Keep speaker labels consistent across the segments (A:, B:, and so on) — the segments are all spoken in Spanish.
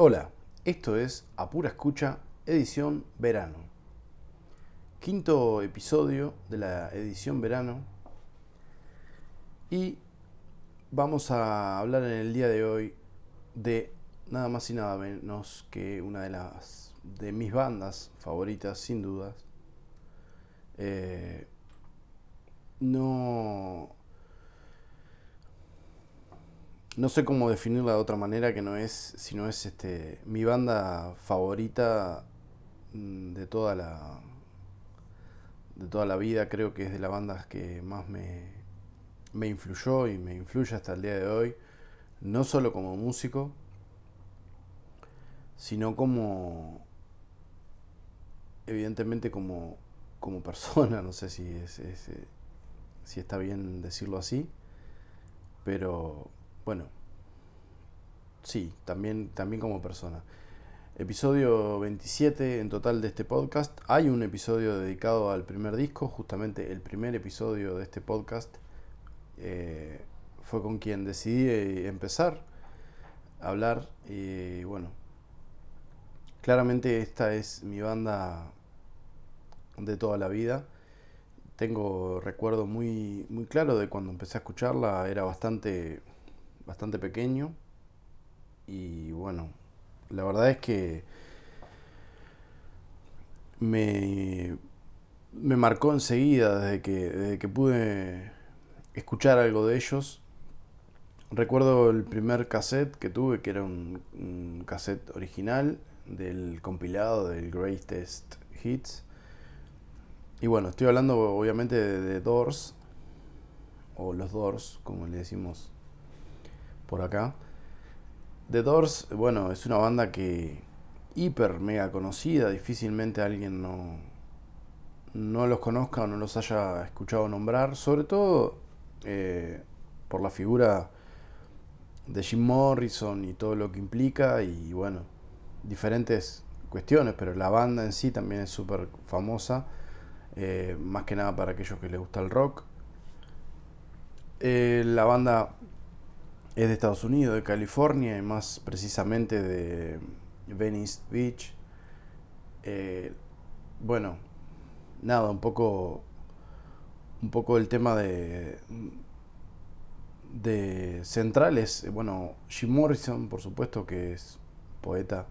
A: Hola, esto es A Pura Escucha, edición verano. Quinto episodio de la edición verano. Y vamos a hablar en el día de hoy de nada más y nada menos que una de las de mis bandas favoritas, sin dudas. Eh, no no sé cómo definirla de otra manera que no es, si no es este, mi banda favorita mm, de toda la de toda la vida, creo que es de las bandas que más me, me influyó y me influye hasta el día de hoy, no solo como músico, sino como evidentemente como, como persona, no sé si es, eh, si está bien decirlo así, pero bueno, sí, también, también como persona. Episodio 27 en total de este podcast. Hay un episodio dedicado al primer disco, justamente el primer episodio de este podcast eh, fue con quien decidí eh, empezar a hablar y bueno, claramente esta es mi banda de toda la vida. Tengo recuerdo muy, muy claro de cuando empecé a escucharla, era bastante bastante pequeño. Y bueno, la verdad es que me, me marcó enseguida desde que, desde que pude escuchar algo de ellos. Recuerdo el primer cassette que tuve, que era un, cassette original del compilado del Greatest Hits. Y bueno, estoy hablando obviamente de, de Doors, o los Doors, como le decimos por acá. The Doors, bueno, es una banda que hiper mega conocida, difícilmente alguien no, no los conozca o no los haya escuchado nombrar, sobre todo eh, por la figura de Jim Morrison y todo lo que implica y bueno, diferentes cuestiones, pero la banda en sí también es súper famosa, eh, más que nada para aquellos que les gusta el rock. Eh, la banda es de Estados Unidos, de California y más precisamente de Venice Beach. Eh, bueno, nada, un poco, un poco el tema de, de centrales. Bueno, Jim Morrison, por supuesto, que es poeta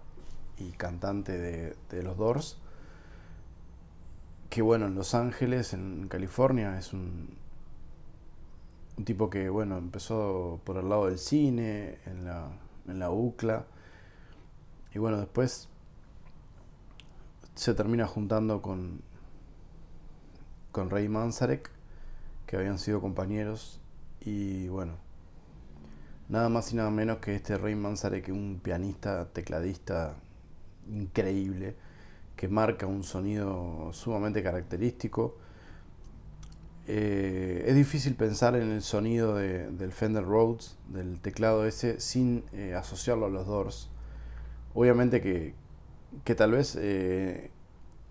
A: y cantante de, de los Doors. Que bueno, en Los Ángeles, en California, es un, un tipo que, bueno, empezó por el lado del cine, en la, en la UCLA, y bueno, después se termina juntando con, con Ray Manzarek, que habían sido compañeros, y bueno, nada más y nada menos que este Ray Manzarek, un pianista, tecladista increíble, que marca un sonido sumamente característico, eh, es difícil pensar en el sonido del Fender Rhodes, del teclado ese, sin eh, asociarlo a los Doors. Obviamente que, que tal vez, eh,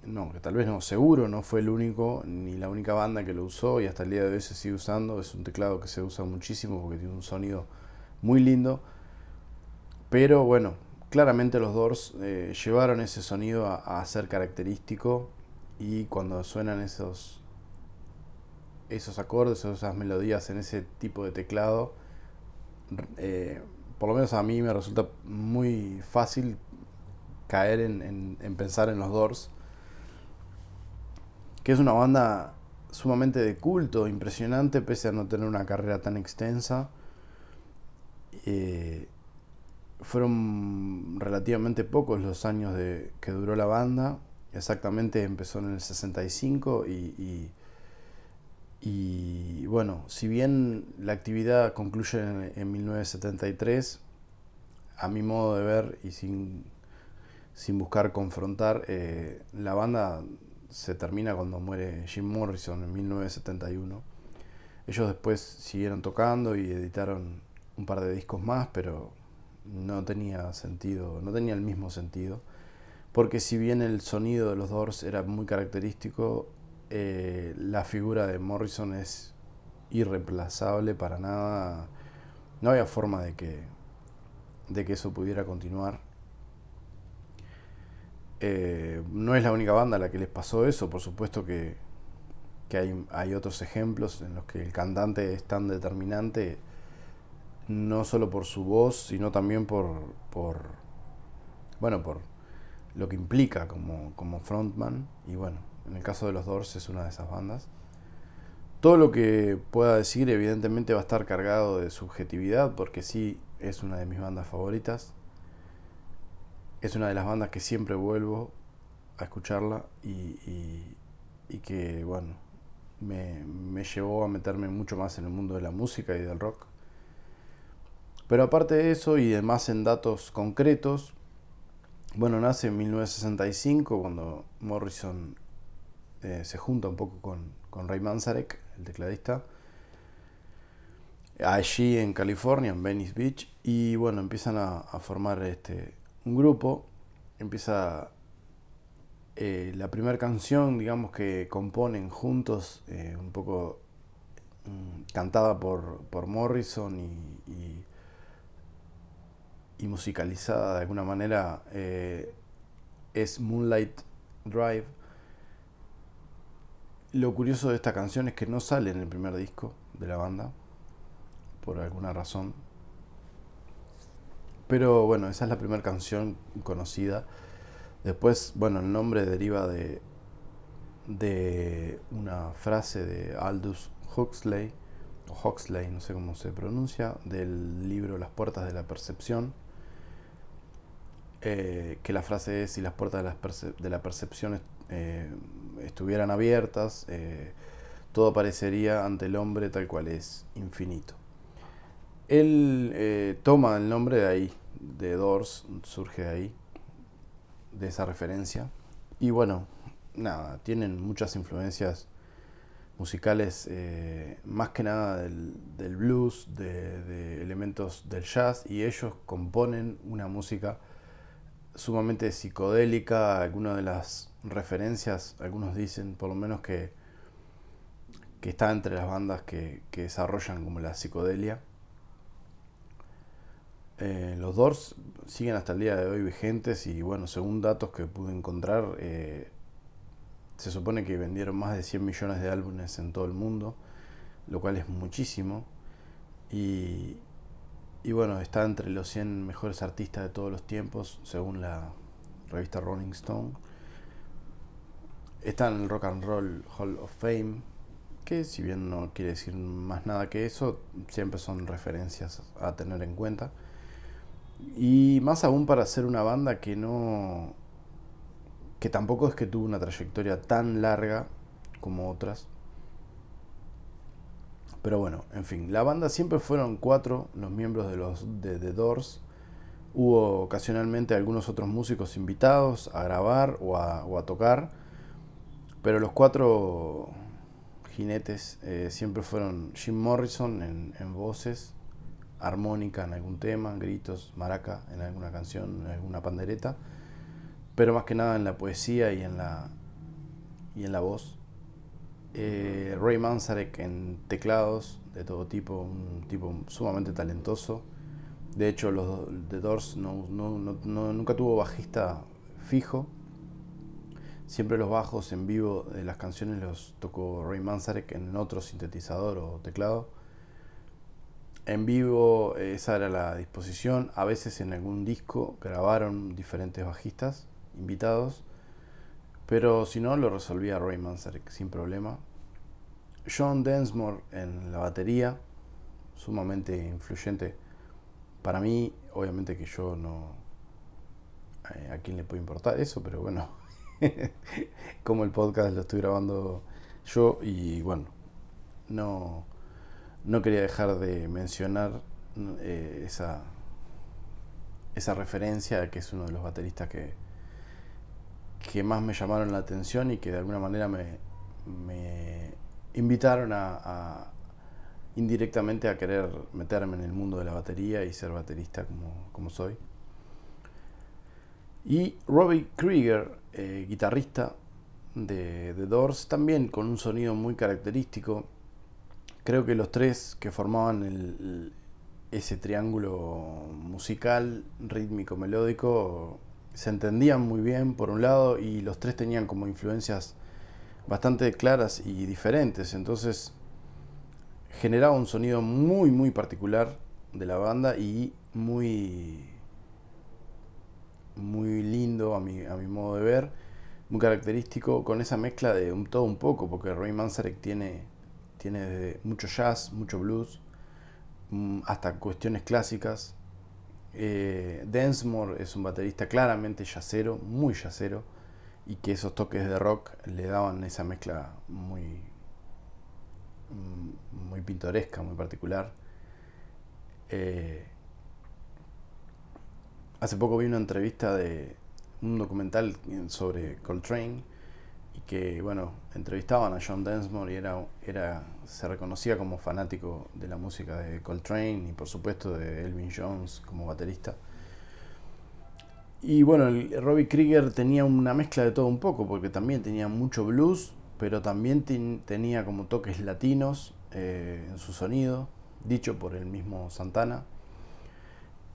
A: no, que tal vez no, seguro no fue el único ni la única banda que lo usó y hasta el día de hoy se sigue usando. Es un teclado que se usa muchísimo porque tiene un sonido muy lindo. Pero bueno, claramente los Doors llevaron ese sonido a ser característico y cuando suenan esos esos acordes esas melodías en ese tipo de teclado, eh, por lo menos a mí me resulta muy fácil caer en, pensar en los Doors, que es una banda sumamente de culto, impresionante, pese a no tener una carrera tan extensa. Eh, fueron relativamente pocos los años de, que duró la banda, exactamente empezó en el 65 y y bueno, si bien la actividad concluye en, 1973, a mi modo de ver y sin, buscar confrontar, eh, la banda se termina cuando muere Jim Morrison en 1971. Ellos después siguieron tocando y editaron un par de discos más, pero no tenía sentido, no tenía el mismo sentido. Porque si bien el sonido de los Doors era muy característico, eh, la figura de Morrison es irreemplazable para nada. No había forma de que, de que eso pudiera continuar. Eh, no es la única banda a la que les pasó eso, por supuesto que, hay, hay, otros ejemplos en los que el cantante es tan determinante, no solo por su voz, sino también por, por bueno, por lo que implica como, como frontman. Y bueno, en el caso de los Doors es una de esas bandas. Todo lo que pueda decir evidentemente va a estar cargado de subjetividad porque sí es una de mis bandas favoritas. Es una de las bandas que siempre vuelvo a escucharla y, que bueno, me, me llevó a meterme mucho más en el mundo de la música y del rock. Pero aparte de eso y además en datos concretos, bueno, nace en 1965 cuando Morrison eh, se junta un poco con, con Ray Manzarek, el tecladista, allí en California, en Venice Beach, y bueno, empiezan a, formar este, un grupo, empieza eh, la primera canción, digamos, que componen juntos, eh, un poco mm, cantada por, por Morrison y y musicalizada de alguna manera es Moonlight Drive. Lo curioso de esta canción es que no sale en el primer disco de la banda, por alguna razón. Pero bueno, esa es la primera canción conocida. Después, bueno, el nombre deriva de, de una frase de Aldous Huxley, o Huxley, no sé cómo se pronuncia, del libro Las Puertas de la Percepción eh, que la frase es si las puertas de, la percepción eh, estuvieran abiertas, eh, todo aparecería ante el hombre tal cual es, infinito. Él toma el nombre de ahí, de Doors, surge de ahí, de esa referencia. Y bueno, nada, tienen muchas influencias musicales, más que nada del, blues, de, elementos del jazz, y ellos componen una música sumamente psicodélica, algunas de las referencias, algunos dicen por lo menos que, que está entre las bandas que, desarrollan como la psicodelia. Eh, los Doors siguen hasta el día de hoy vigentes y bueno, según datos que pude encontrar, eh, se supone que vendieron más de 100 millones de álbumes en todo el mundo, lo cual es muchísimo. Y, y bueno, está entre los 100 mejores artistas de todos los tiempos, según la revista Rolling Stone. Está en el Rock and Roll Hall of Fame, que si bien no quiere decir más nada que eso, siempre son referencias a tener en cuenta. Y más aún para ser una banda que no. que tampoco es que tuvo una trayectoria tan larga como otras. Pero bueno, en fin, la banda siempre fueron cuatro los miembros de los de The Doors. Hubo ocasionalmente algunos otros músicos invitados a grabar o a, tocar, pero los cuatro jinetes eh, siempre fueron Jim Morrison en, voces, armónica en algún tema, gritos, maraca en alguna canción, en alguna pandereta, pero más que nada en la poesía y en la, y en la voz. Eh, Ray Manzarek en teclados de todo tipo, un tipo sumamente talentoso. De hecho, los The Doors nunca tuvo bajista fijo. Siempre los bajos en vivo de las canciones los tocó Ray Manzarek en otro sintetizador o teclado. En vivo esa era la disposición. A veces en algún disco grabaron diferentes bajistas invitados. Pero si no, lo resolvía Ray Manzarek sin problema. John Densmore en la batería, sumamente influyente. Para mí, obviamente que yo no... Eh, ¿A quién le puede importar eso? Pero bueno, como el podcast lo estoy grabando yo y bueno, no, no quería dejar de mencionar eh, esa, esa referencia que es uno de los bateristas que, que más me llamaron la atención y que de alguna manera me, me invitaron a, indirectamente a querer meterme en el mundo de la batería y ser baterista como, soy. Y Robbie Krieger, eh, guitarrista de The Doors, también con un sonido muy característico. Creo que los tres que formaban ese triángulo musical, rítmico, melódico, se entendían muy bien por un lado y los tres tenían como influencias bastante claras y diferentes. Entonces generaba un sonido muy, muy particular de la banda y muy, muy lindo a mi, a mi modo de ver, muy característico con esa mezcla de todo un poco, porque Ray Manzarek tiene, tiene mucho jazz, mucho blues, mm, hasta cuestiones clásicas. Eh, Densmore es un baterista claramente jazzero, muy jazzero y que esos toques de rock le daban esa mezcla muy, mm, muy pintoresca, muy particular. Eh, hace poco vi una entrevista de un documental sobre Coltrane y que, bueno, entrevistaban a John Densmore y era, era, se reconocía como fanático de la música de Coltrane y por supuesto de Elvin Jones como baterista. Y bueno, el Robbie Krieger tenía una mezcla de todo un poco, porque también tenía mucho blues, pero también tenía como toques latinos eh, en su sonido, dicho por el mismo Santana.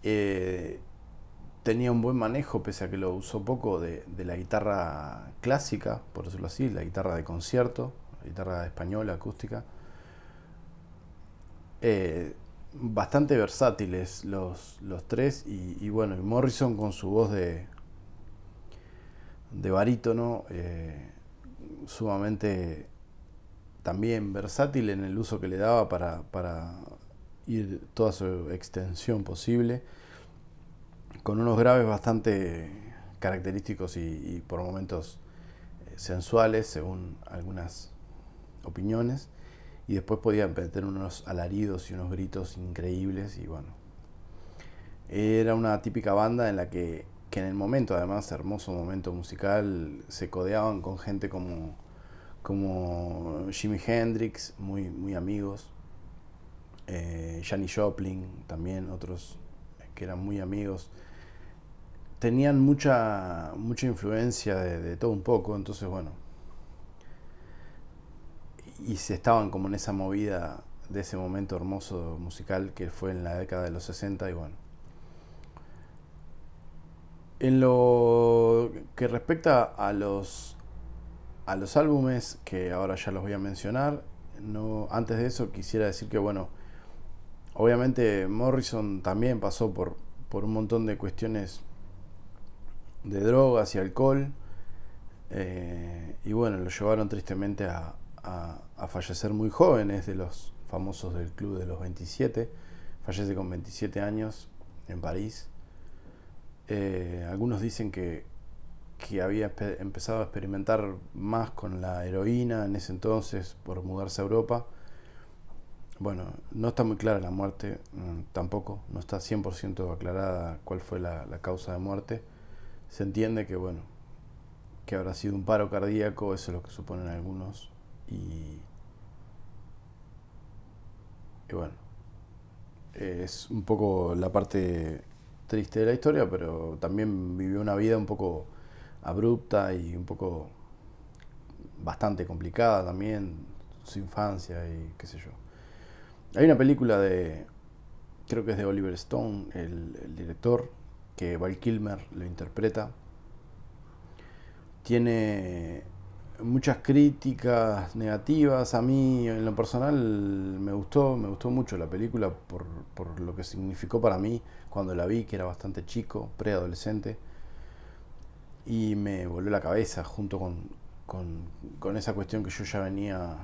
A: Eh, tenía un buen manejo, pese a que lo usó poco, de, la guitarra clásica, por decirlo así, la guitarra de concierto, la guitarra española, acústica. Eh, bastante versátiles los, los tres y, bueno, y Morrison con su voz de, de barítono eh, sumamente también versátil en el uso que le daba para, para ir toda su extensión posible, con unos graves bastante característicos y por momentos eh, sensuales según algunas opiniones y después podían meter unos alaridos y unos gritos increíbles y bueno. Era una típica banda en la que, que en el momento, además, hermoso momento musical, se codeaban con gente como, como Jimi Hendrix, muy, muy amigos, eh, Janis Joplin también, otros que eran muy amigos. Tenían mucha, mucha influencia de todo un poco, entonces bueno, y se estaban como en esa movida de ese momento hermoso musical que fue en la década de los 60 y bueno. En lo que respecta a los a los álbumes que ahora ya los voy a mencionar, no antes de eso quisiera decir que bueno, obviamente Morrison también pasó por por un montón de cuestiones de drogas y alcohol eh, y bueno, lo llevaron tristemente a, a, fallecer muy joven, es de los famosos del club de los 27, fallece con 27 años en París. Eh, algunos dicen que, que había empezado a experimentar más con la heroína en ese entonces por mudarse a Europa. Bueno, no está muy clara la muerte, mm, tampoco, no está 100% aclarada cuál fue la, la, causa de muerte. Se entiende que, bueno, que habrá sido un paro cardíaco, eso es lo que suponen algunos, y, bueno, es un poco la parte triste de la historia, pero también vivió una vida un poco abrupta y un poco bastante complicada también, su infancia y qué sé yo. Hay una película de, creo que es de Oliver Stone, el, el director, que Val Kilmer lo interpreta. Tiene muchas críticas negativas. A mí, en lo personal, me gustó, me gustó mucho la película por, por lo que significó para mí cuando la vi, que era bastante chico, preadolescente. Y me volvió la cabeza junto con, con, con esa cuestión que yo ya venía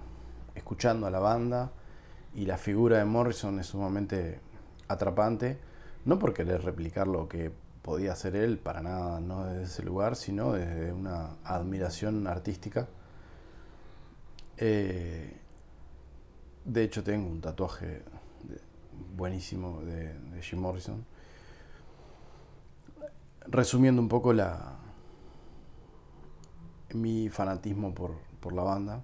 A: escuchando a la banda. Y la figura de Morrison es sumamente atrapante. No por querer replicar lo que podía ser él, para nada, no desde ese lugar, sino desde una admiración artística. Eh, de hecho, tengo un tatuaje buenísimo de, Jim Morrison. Resumiendo un poco la mi fanatismo por, la banda.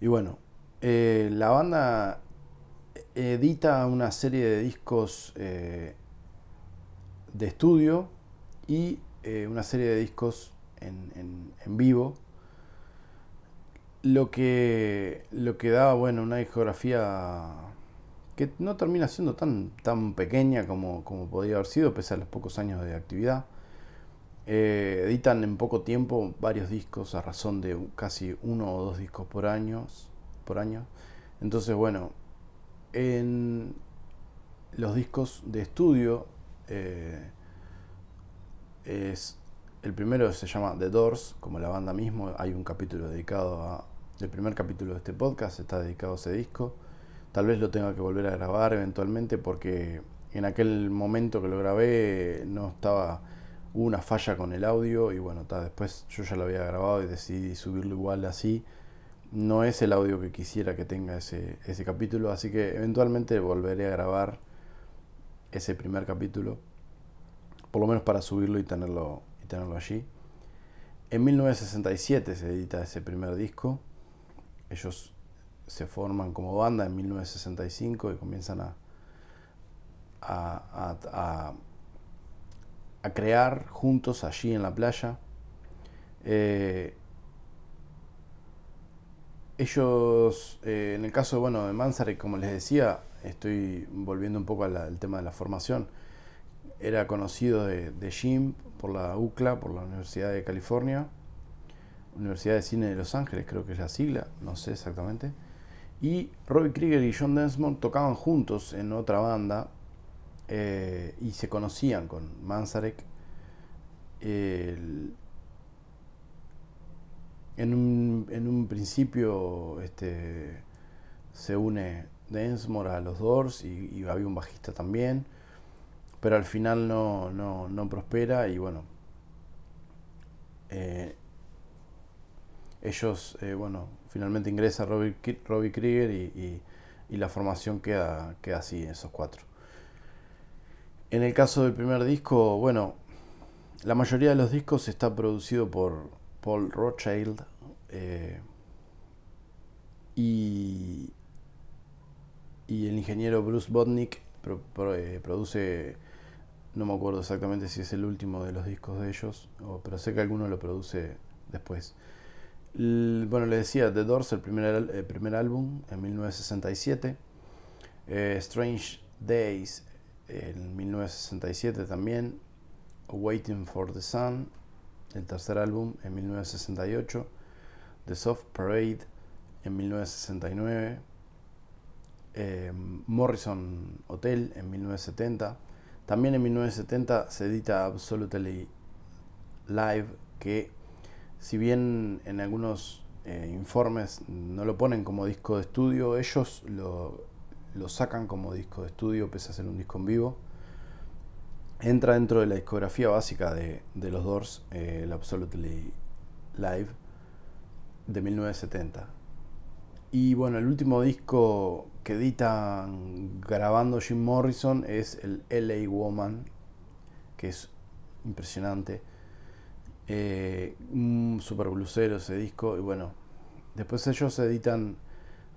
A: Y bueno, eh, la banda edita una serie de discos eh, de estudio y eh, una serie de discos en, en, vivo. Lo que, lo que daba bueno, una discografía que no termina siendo tan, tan pequeña como, como podría haber sido, pese a los pocos años de actividad. eh, editan en poco tiempo varios discos a razón de casi uno o dos discos por año. Por año. Entonces, bueno, en los discos de estudio eh, es el primero se llama The Doors, como la banda mismo. Hay un capítulo dedicado a. El primer capítulo de este podcast está dedicado a ese disco. Tal vez lo tenga que volver a grabar eventualmente porque en aquel momento que lo grabé no estaba hubo una falla con el audio y bueno, después yo ya lo había grabado y decidí subirlo igual así. No es el audio que quisiera que tenga ese, ese capítulo, así que eventualmente volveré a grabar ese primer capítulo, por lo menos para subirlo y tenerlo, y tenerlo allí. En 1967 se edita ese primer disco. Ellos se forman como banda en 1965 y comienzan a, a a crear juntos allí en la playa. Eh, ellos, eh, en el caso bueno, de Manzarek, como les decía, estoy volviendo un poco al, tema de la formación. Era conocido de, Jim por la UCLA, por la Universidad de California, Universidad de Cine de Los Ángeles, creo que es la sigla, no sé exactamente. Y Robbie Krieger y John Densmore tocaban juntos en otra banda eh, y se conocían con Manzarek. en, un, en, un, principio este, se une Densmore a los Doors y, había un bajista también, pero al final no, no, prospera y bueno, eh, ellos, eh, bueno, finalmente ingresa Robbie, Robbie Krieger y, y, la formación queda, queda así, esos cuatro. En el caso del primer disco, bueno, la mayoría de los discos está producido por Paul Rothschild eh, y, y, el ingeniero Bruce Botnick eh, produce, no me acuerdo exactamente si es el último de los discos de ellos, pero sé que alguno lo produce después. bueno, le decía, The Doors, el primer, primer álbum en 1967. Eh, Strange Days en 1967 también, Waiting for the Sun, el tercer álbum en 1968, The Soft Parade en 1969, eh, Morrison Hotel en 1970, también en 1970 se edita Absolutely Live, que si bien en algunos eh, informes no lo ponen como disco de estudio, ellos lo lo sacan como disco de estudio, pese a ser un disco en vivo. Entra dentro de la discografía básica de, los Doors, eh, el Absolutely Live, de 1970. Y bueno, el último disco que editan grabando Jim Morrison es el LA Woman, que es impresionante. Eh, un super blusero ese disco. Y bueno, después ellos editan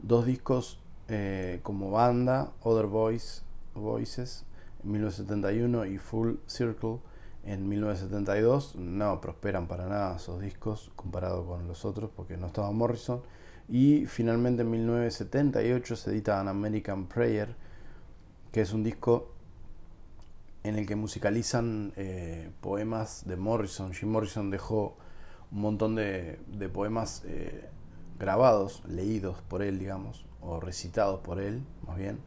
A: dos discos eh, como banda, Other Voice, Voices en 1971 y Full Circle en 1972. No prosperan para nada esos discos comparado con los otros porque no estaba Morrison. Y finalmente en 1978 se edita An American Prayer, que es un disco en el que musicalizan eh, poemas de Morrison. Jim Morrison dejó un montón de, poemas eh, grabados, leídos por él, digamos, o recitados por él, más bien.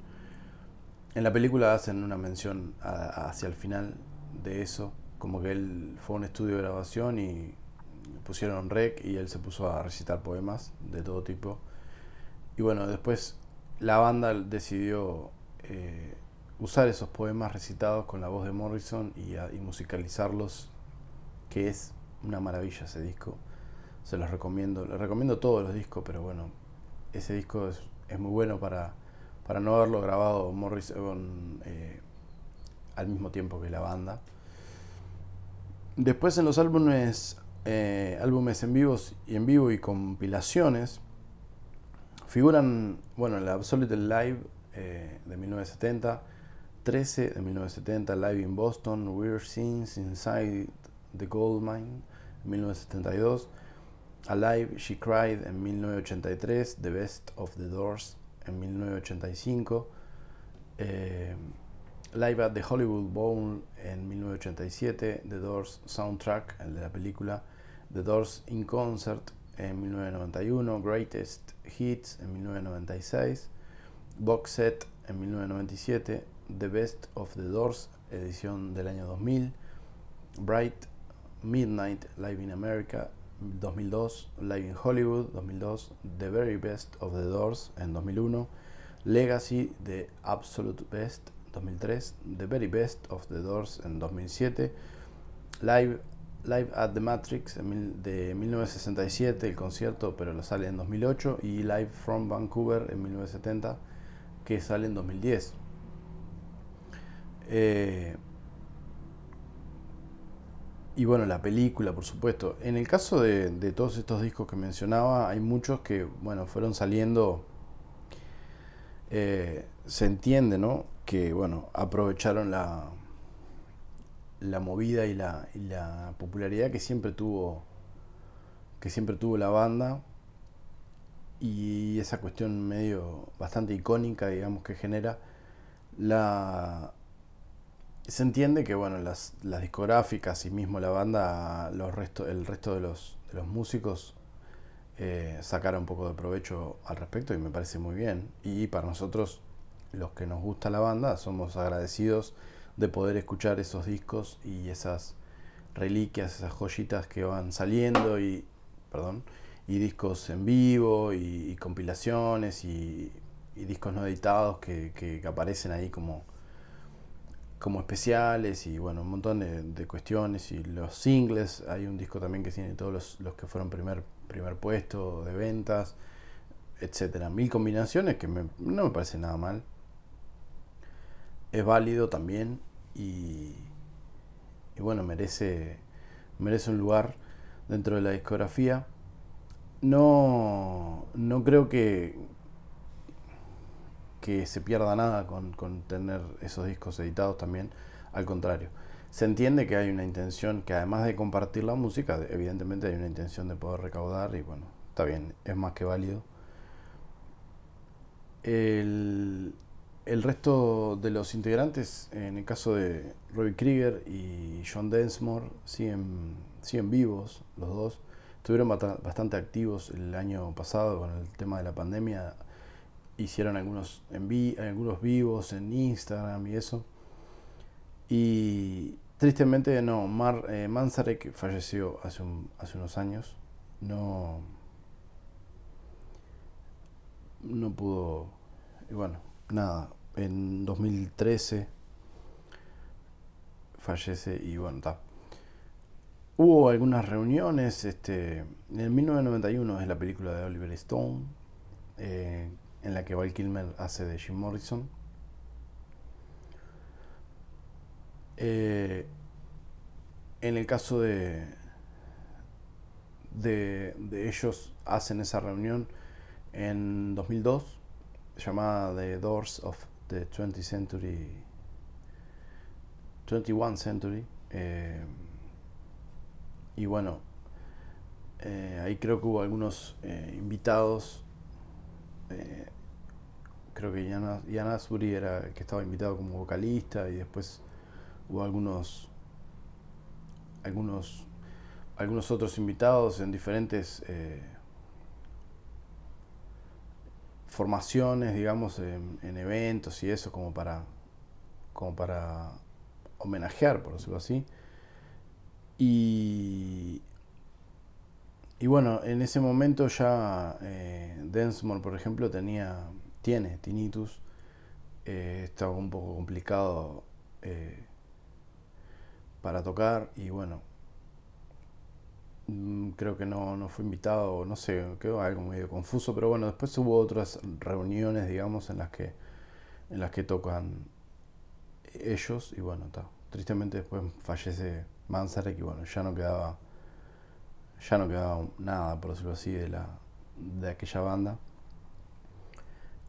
A: En la película hacen una mención hacia el final de eso, como que él fue a un estudio de grabación y pusieron rec y él se puso a recitar poemas de todo tipo. Y bueno, después la banda decidió eh, usar esos poemas recitados con la voz de Morrison y, musicalizarlos, que es una maravilla ese disco. Se los recomiendo, les recomiendo todos los discos, pero bueno, ese disco es es muy bueno para, para no haberlo grabado Morrison eh, al mismo tiempo que la banda. Después en los álbumes, eh, álbumes en vivos y en vivo y compilaciones figuran, bueno, la Absolute Live eh, de 1970, 13 de 1970, Live in Boston, Weird Scenes Inside the Gold Mine, 1972. Alive, She Cried en 1983, The Best of the Doors en 1985, eh, Live at the Hollywood Bowl en 1987, The Doors Soundtrack, el de la película, The Doors in Concert en 1991, Greatest Hits en 1996, Box Set en 1997, The Best of the Doors, edición del año 2000, Bright Midnight Live in America 2002, Live in Hollywood 2002, The Very Best of the Doors en 2001, Legacy The Absolute Best 2003, The Very Best of the Doors en 2007, Live, Live at the Matrix de 1967, el concierto, pero lo sale en 2008, y Live from Vancouver en 1970, que sale en 2010. Eh, y bueno, la película, por supuesto. En el caso de, todos estos discos que mencionaba, hay muchos que, bueno, fueron saliendo. Eh, se entiende, ¿no? Que, bueno, aprovecharon la, la movida y la, popularidad que siempre tuvo que siempre tuvo la banda. Y esa cuestión medio bastante icónica digamos que genera la se entiende que bueno las, las discográficas y mismo la banda los resto, el resto de los, de los músicos eh, un poco de provecho al respecto y me parece muy bien. Y para nosotros los que nos gusta la banda somos agradecidos de poder escuchar esos discos y esas reliquias esas joyitas que van saliendo y perdón y discos en vivo y, compilaciones y, discos no editados que, que aparecen ahí como como especiales y bueno, un montón de, cuestiones y los singles, hay un disco también que tiene todos los, que fueron primer, primer puesto de ventas, etcétera, mil combinaciones que no me parece nada mal. Es válido también y, bueno, merece, merece un lugar dentro de la discografía. No, no creo que, que se pierda nada con, tener esos discos editados también, al contrario. Se entiende que hay una intención, que además de compartir la música, evidentemente hay una intención de poder recaudar y bueno, está bien, es más que válido. El, resto de los integrantes, en el caso de Robbie Krieger y John Densmore, siguen, siguen vivos los dos. Estuvieron bastante activos el año pasado con el tema de la pandemia hicieron algunos, en algunos vivos en Instagram y eso. Y tristemente no, Mar, eh, Manzarek falleció hace, hace unos años. No, no pudo, y bueno, nada, en 2013 fallece y bueno, está. Hubo algunas reuniones, este, en el 1991 es la película de Oliver Stone, eh, en la que Val Kilmer hace de Jim Morrison. Eh, en el caso de, de, ellos, hacen esa reunión en 2002, llamada The Doors of the 20th Century, 21 Century. Eh, y bueno, eh, ahí creo que hubo algunos invitados eh, creo que Ian, Asbury era el que estaba invitado como vocalista y después hubo algunos algunos algunos otros invitados en diferentes eh, formaciones digamos en, eventos y eso como para como para homenajear por decirlo así y y bueno, en ese momento ya eh, Densmore, por ejemplo, tenía, tiene tinnitus. Eh, estaba un poco complicado eh, para tocar y bueno, creo que no, no fue invitado, no sé, quedó algo medio confuso, pero bueno, después hubo otras reuniones, digamos, en las que, en las que tocan ellos y bueno, está. Tristemente después fallece Manzarek y bueno, ya no quedaba ya no quedaba nada, por decirlo así, de, la, de aquella banda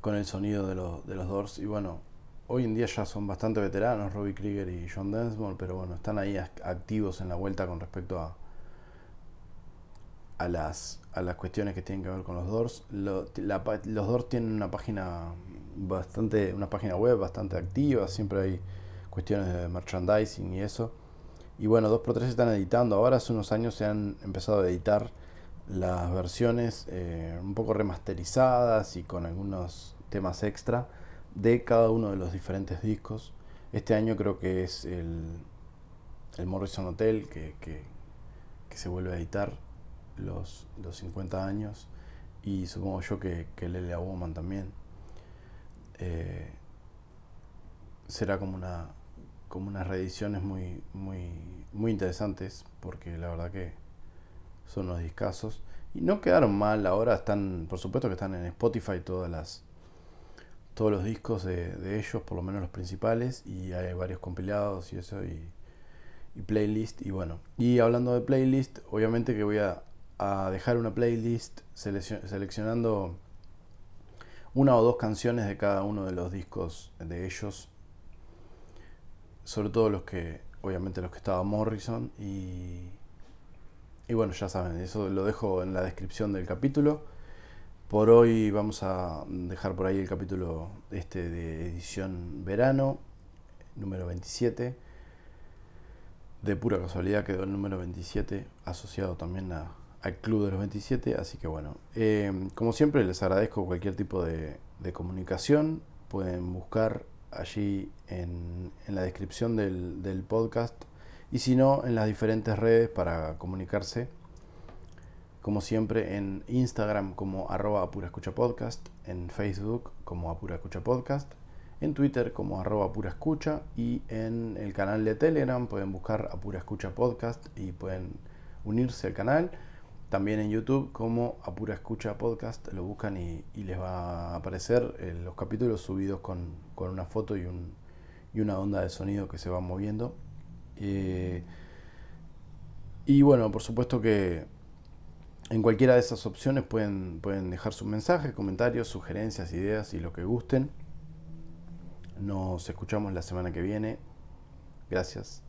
A: con el sonido de, los, de los Doors. Y bueno, hoy en día ya son bastante veteranos, Robbie Krieger y John Densmore, pero bueno, están ahí activos en la vuelta con respecto a, a, las, a las cuestiones que tienen que ver con los Doors. los Doors tienen una página bastante, una página web bastante activa, siempre hay cuestiones de merchandising y eso. Y bueno, 2x3 están editando. Ahora hace unos años se han empezado a editar las versiones eh, un poco remasterizadas y con algunos temas extra de cada uno de los diferentes discos. Este año creo que es el, el Morrison Hotel que, que, se vuelve a editar los, los 50 años y supongo yo que, que Lelia Woman también. Eh, será como una como unas reediciones muy muy muy interesantes porque la verdad que son unos discazos y no quedaron mal ahora están por supuesto que están en Spotify todas las todos los discos de, ellos por lo menos los principales y hay varios compilados y eso y playlist y bueno y hablando de playlist obviamente que voy a, a dejar una playlist seleccionando una o dos canciones de cada uno de los discos de ellos sobre todo los que, obviamente los que estaba Morrison y, y bueno, ya saben, eso lo dejo en la descripción del capítulo. Por hoy vamos a dejar por ahí el capítulo este de edición verano, número 27. De pura casualidad quedó el número 27 asociado también al Club de los 27. Así que bueno, eh, como siempre les agradezco cualquier tipo de, comunicación. Pueden buscar allí en, la descripción del, podcast y si no en las diferentes redes para comunicarse como siempre en Instagram como arroba apura escucha podcast, en Facebook como apura escucha podcast, en Twitter como arroba apura escucha y en el canal de Telegram pueden buscar apura escucha podcast y pueden unirse al canal también en YouTube como Apura Escucha Podcast, lo buscan y, les va a aparecer eh, los capítulos subidos con, una foto y, un, y, una onda de sonido que se va moviendo. Eh, y bueno, por supuesto que en cualquiera de esas opciones pueden, pueden dejar sus mensajes, comentarios, sugerencias, ideas y lo que gusten. Nos escuchamos la semana que viene. Gracias.